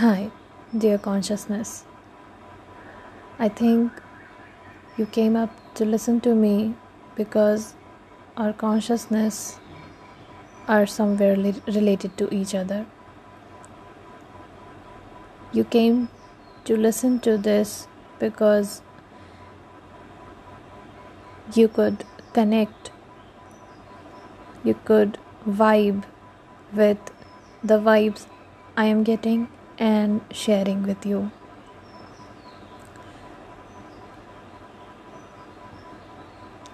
Hi, dear consciousness. I think you came up to listen to me because our consciousness are somewhere li- related to each other. You came to listen to this because you could connect, you could vibe with the vibes I am getting and sharing with you.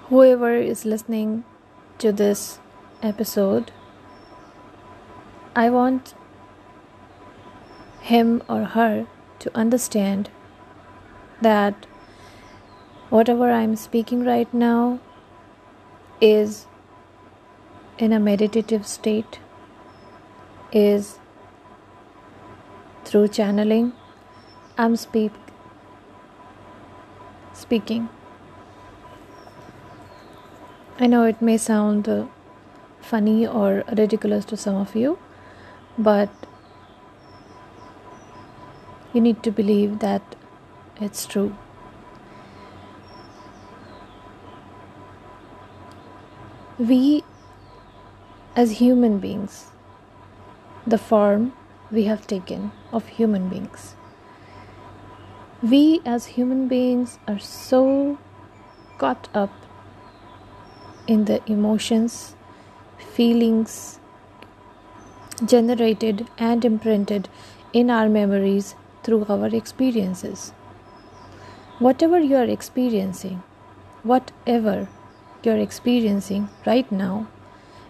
Whoever is listening to this episode, I want him or her to understand that whatever I'm speaking right now is in a meditative state, is through channeling. I'm speak speaking. I know it may sound uh, funny or ridiculous to some of you but you need to believe that it's true. We as human beings the form we have taken of human beings. We as human beings are so caught up in the emotions, feelings generated and imprinted in our memories through our experiences. Whatever you are experiencing, whatever you're experiencing right now,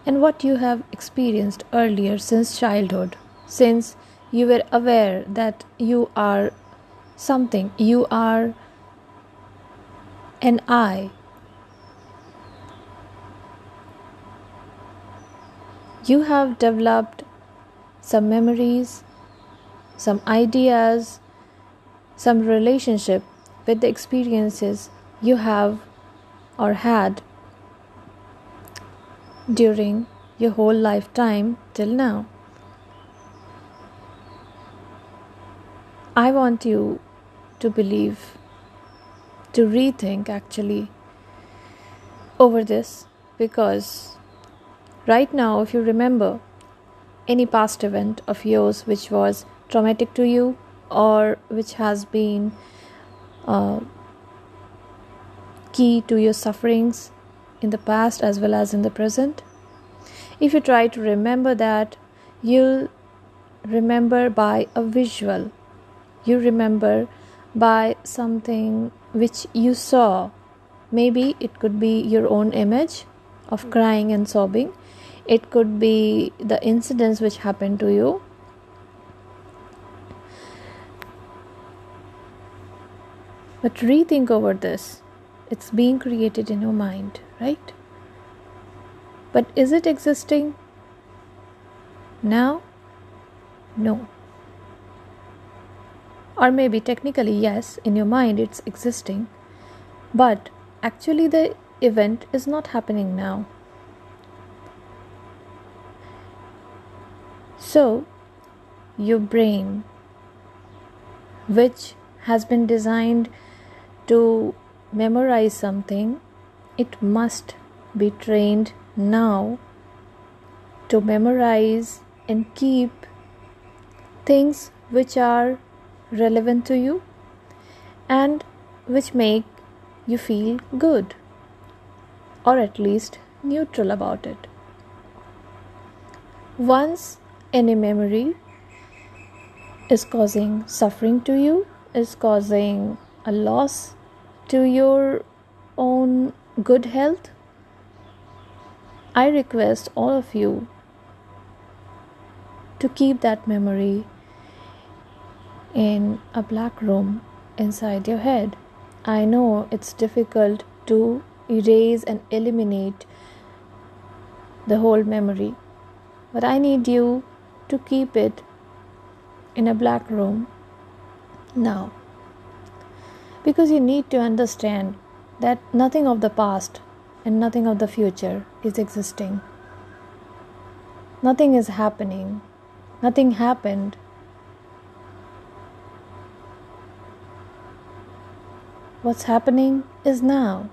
and what you have experienced earlier since childhood since you were aware that you are something, you are an I. You have developed some memories, some ideas, some relationship with the experiences you have or had during your whole lifetime till now. I want you to believe, to rethink actually over this because right now, if you remember any past event of yours which was traumatic to you or which has been uh, key to your sufferings in the past as well as in the present, if you try to remember that, you'll remember by a visual you remember by something which you saw. Maybe it could be your own image of hmm. crying and sobbing, it could be the incidents which happened to you. But rethink over this. It's being created in your mind, right? But is it existing now? No. Or maybe technically, yes, in your mind it's existing, but actually the event is not happening now. So, your brain, which has been designed to memorize something, it must be trained now to memorize and keep things which are relevant to you and which make you feel good or at least neutral about it. Once any memory is causing suffering to you, is causing a loss to your own good health, I request all of you to keep that memory in a black room inside your head. I know it's difficult to erase and eliminate the whole memory, but I need you to keep it in a black room now. Because you need to understand that nothing of the past and nothing of the future is existing. Nothing is happening. Nothing happened what's happening is now.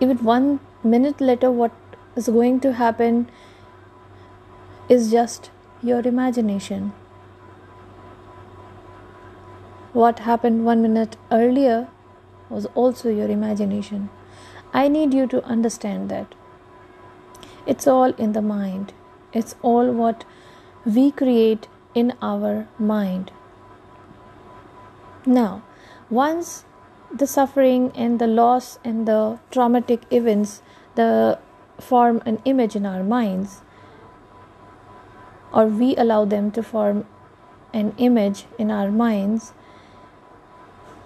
Even one minute later, what is going to happen is just your imagination. What happened one minute earlier was also your imagination. I need you to understand that. It's all in the mind, it's all what we create in our mind. Now, once the suffering and the loss and the traumatic events the form an image in our minds or we allow them to form an image in our minds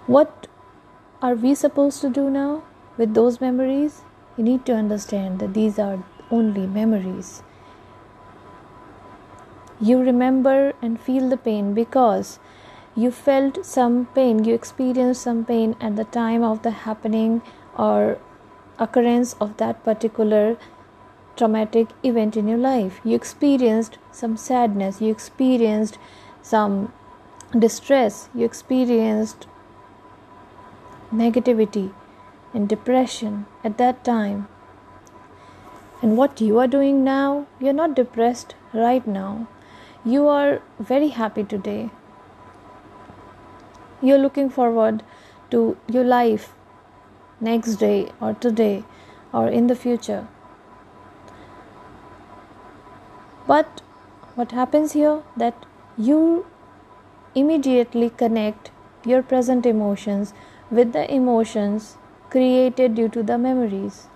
what are we supposed to do now with those memories? You need to understand that these are only memories. You remember and feel the pain because you felt some pain, you experienced some pain at the time of the happening or occurrence of that particular traumatic event in your life. You experienced some sadness, you experienced some distress, you experienced negativity and depression at that time. And what you are doing now, you're not depressed right now. You are very happy today you're looking forward to your life next day or today or in the future. But what happens here that you immediately connect your present emotions with the emotions created due to the memories.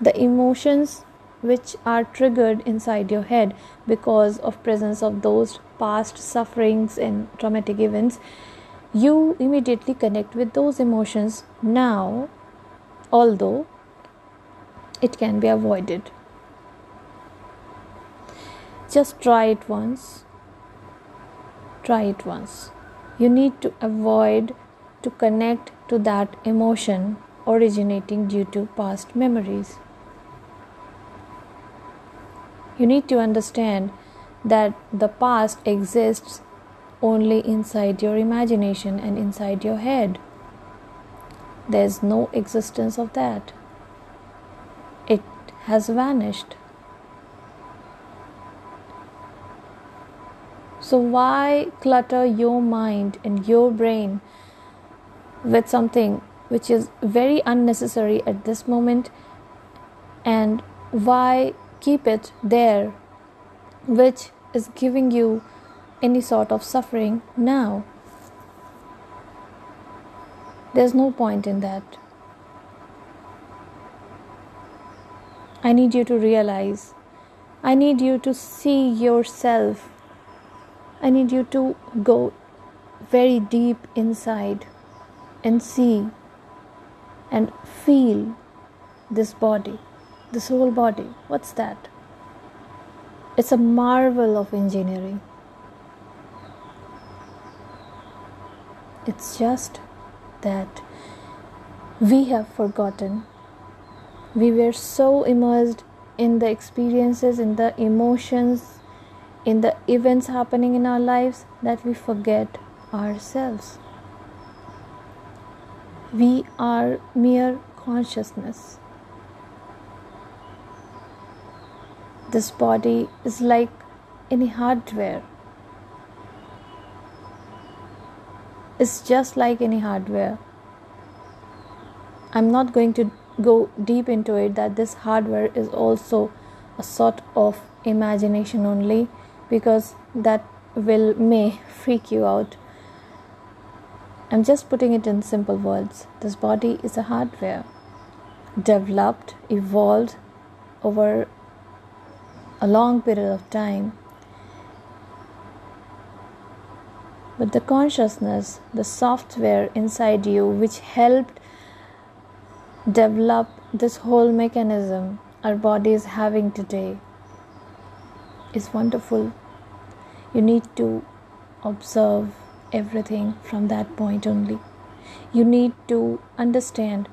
The emotions which are triggered inside your head because of presence of those past sufferings and traumatic events you immediately connect with those emotions now although it can be avoided. Just try it once. Try it once. You need to avoid to connect to that emotion originating due to past memories you need to understand that the past exists only inside your imagination and inside your head. There's no existence of that. It has vanished. So, why clutter your mind and your brain with something which is very unnecessary at this moment? And why keep it there, which is giving you any sort of suffering now. There's no point in that. I need you to realize. I need you to see yourself. I need you to go very deep inside and see and feel this body this whole body. What's that? It's a marvel of engineering. It's just that we have forgotten. We were so immersed in the experiences, in the emotions, in the events happening in our lives that we forget ourselves. We are mere consciousness. This body is like any hardware. It's just like any hardware. I'm not going to go deep into it that this hardware is also a sort of imagination only because that will may freak you out. I'm just putting it in simple words. This body is a hardware developed, evolved over a long period of time. But the consciousness, the software inside you, which helped develop this whole mechanism our body is having today, is wonderful. You need to observe everything from that point only. You need to understand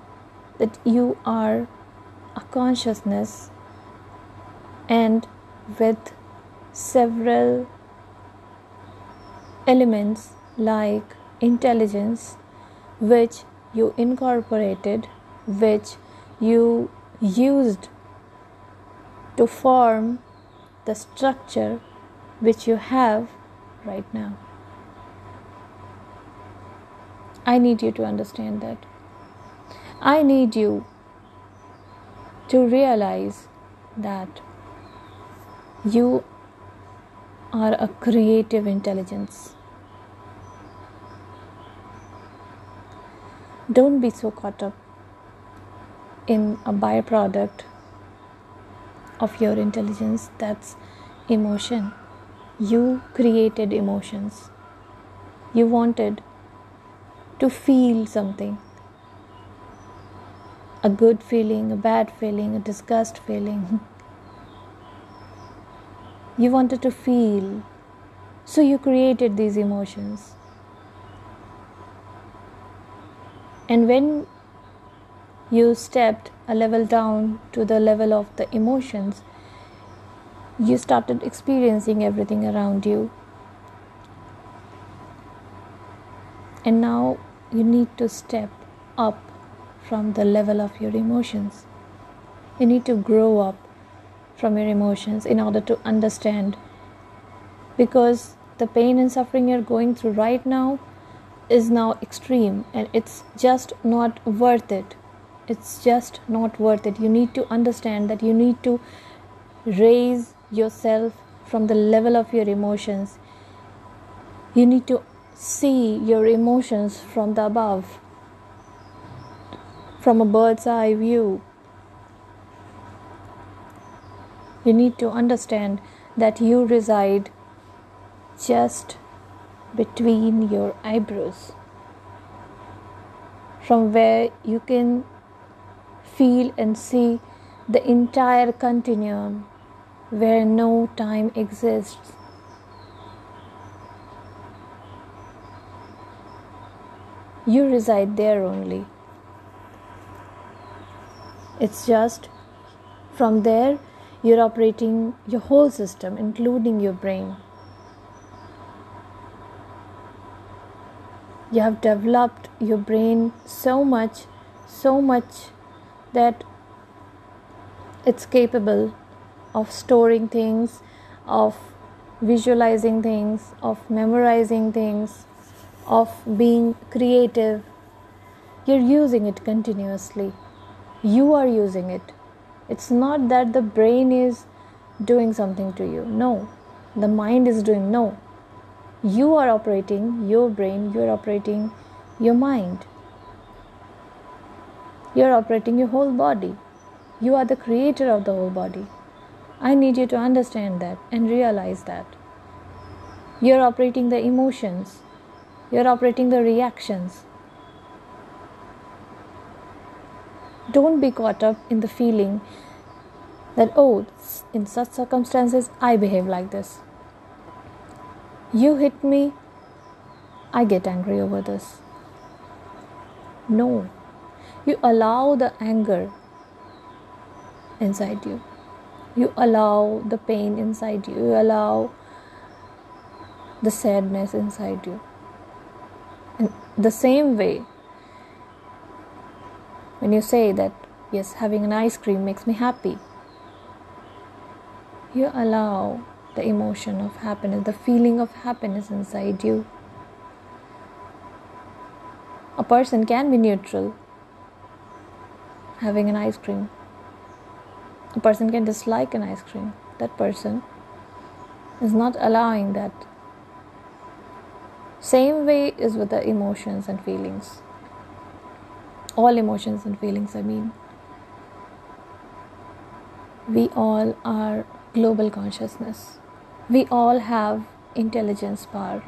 that you are a consciousness and with several elements like intelligence, which you incorporated, which you used to form the structure which you have right now. I need you to understand that. I need you to realize that you are a creative intelligence. Don't be so caught up in a byproduct of your intelligence that's emotion. You created emotions. You wanted to feel something a good feeling, a bad feeling, a disgust feeling. you wanted to feel, so you created these emotions. And when you stepped a level down to the level of the emotions, you started experiencing everything around you. And now you need to step up from the level of your emotions. You need to grow up from your emotions in order to understand. Because the pain and suffering you're going through right now is now extreme and it's just not worth it. It's just not worth it. You need to understand that you need to raise yourself from the level of your emotions. You need to see your emotions from the above, from a bird's eye view. You need to understand that you reside just between your eyebrows, from where you can feel and see the entire continuum where no time exists you reside there only. It's just from there you're operating your whole system, including your brain. You have developed your brain so much, so much that it's capable of storing things, of visualizing things, of memorizing things, of being creative, you're using it continuously. You are using it. It's not that the brain is doing something to you. No. The mind is doing no. You are operating your brain, you're operating your mind. You're operating your whole body. You are the creator of the whole body. I need you to understand that and realize that. You're operating the emotions, you're operating the reactions. Don't be caught up in the feeling that, oh, in such circumstances, I behave like this. You hit me, I get angry over this. No, you allow the anger inside you, you allow the pain inside you, you allow the sadness inside you In the same way when you say that yes having an ice cream makes me happy you allow the emotion of happiness the feeling of happiness inside you. A person can be neutral having an ice cream. A person can dislike an ice cream. That person is not allowing that. Same way is with the emotions and feelings. All emotions and feelings, I mean. We all are global consciousness. We all have intelligence power.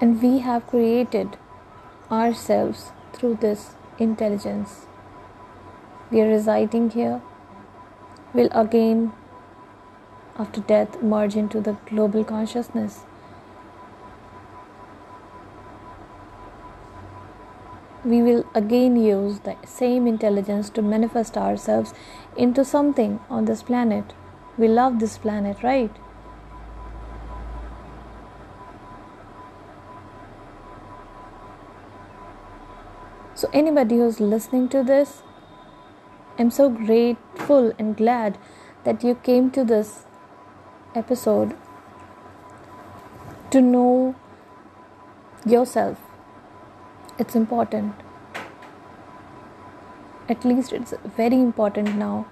And we have created ourselves through this intelligence. We are residing here, will again, after death, merge into the global consciousness we will again use the same intelligence to manifest ourselves into something on this planet. We love this planet, right? So, anybody who's listening to this, I'm so grateful and glad that you came to this episode to know yourself. It's important. At least it's very important now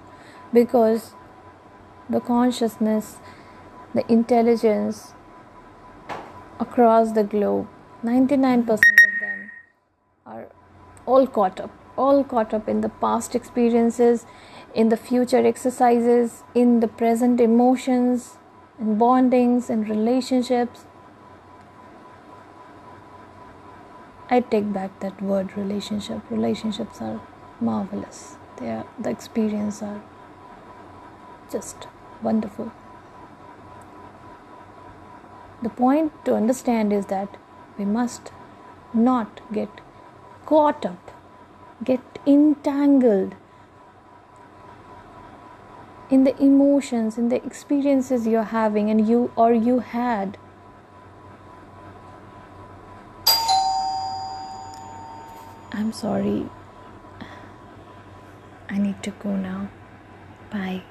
because the consciousness, the intelligence across the globe, 99% of them are all caught up, all caught up in the past experiences, in the future exercises, in the present emotions and bondings and relationships. I take back that word relationship. Relationships are marvelous. They are the experience are just wonderful. The point to understand is that we must not get caught up, get entangled in the emotions, in the experiences you're having and you or you had. Sorry. I need to go now. Bye.